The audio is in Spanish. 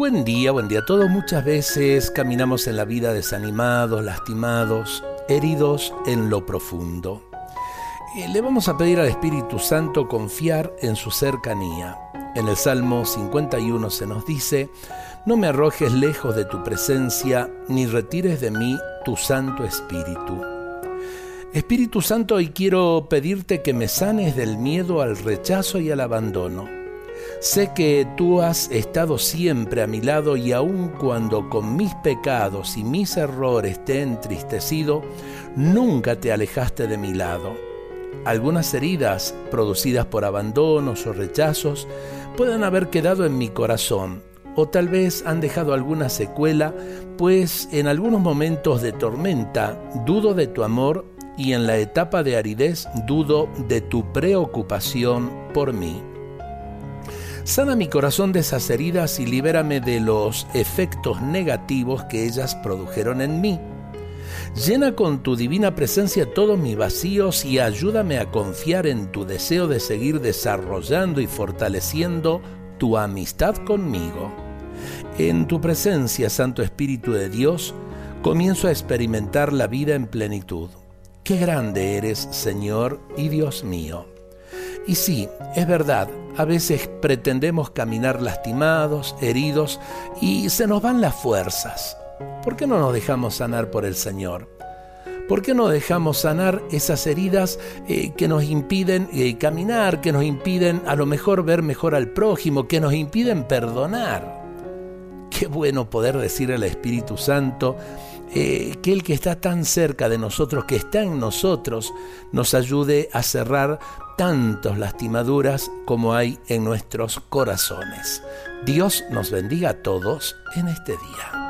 Buen día, buen día a todos. Muchas veces caminamos en la vida desanimados, lastimados, heridos en lo profundo. Eh, le vamos a pedir al Espíritu Santo confiar en su cercanía. En el Salmo 51 se nos dice, no me arrojes lejos de tu presencia, ni retires de mí tu Santo Espíritu. Espíritu Santo, hoy quiero pedirte que me sanes del miedo al rechazo y al abandono Sé que tú has estado siempre a mi lado y aun cuando con mis pecados y mis errores te he entristecido, nunca te alejaste de mi lado. Algunas heridas producidas por abandonos o rechazos pueden haber quedado en mi corazón o tal vez han dejado alguna secuela, pues en algunos momentos de tormenta dudo de tu amor y en la etapa de aridez dudo de tu preocupación por mí. Sana mi corazón de esas heridas y libérame de los efectos negativos que ellas produjeron en mí. Llena con tu divina presencia todos mis vacíos y ayúdame a confiar en tu deseo de seguir desarrollando y fortaleciendo tu amistad conmigo. En tu presencia, Santo Espíritu de Dios, comienzo a experimentar la vida en plenitud. Qué grande eres, Señor y Dios mío. Y sí, es verdad, a veces pretendemos caminar lastimados, heridos, y se nos van las fuerzas. ¿Por qué no nos dejamos sanar por el Señor? ¿Por qué no dejamos sanar esas heridas eh, que nos impiden eh, caminar, que nos impiden a lo mejor ver mejor al prójimo, que nos impiden perdonar? Qué bueno poder decir al Espíritu Santo, eh, que el que está tan cerca de nosotros, que está en nosotros, nos ayude a cerrar tantas lastimaduras como hay en nuestros corazones. Dios nos bendiga a todos en este día.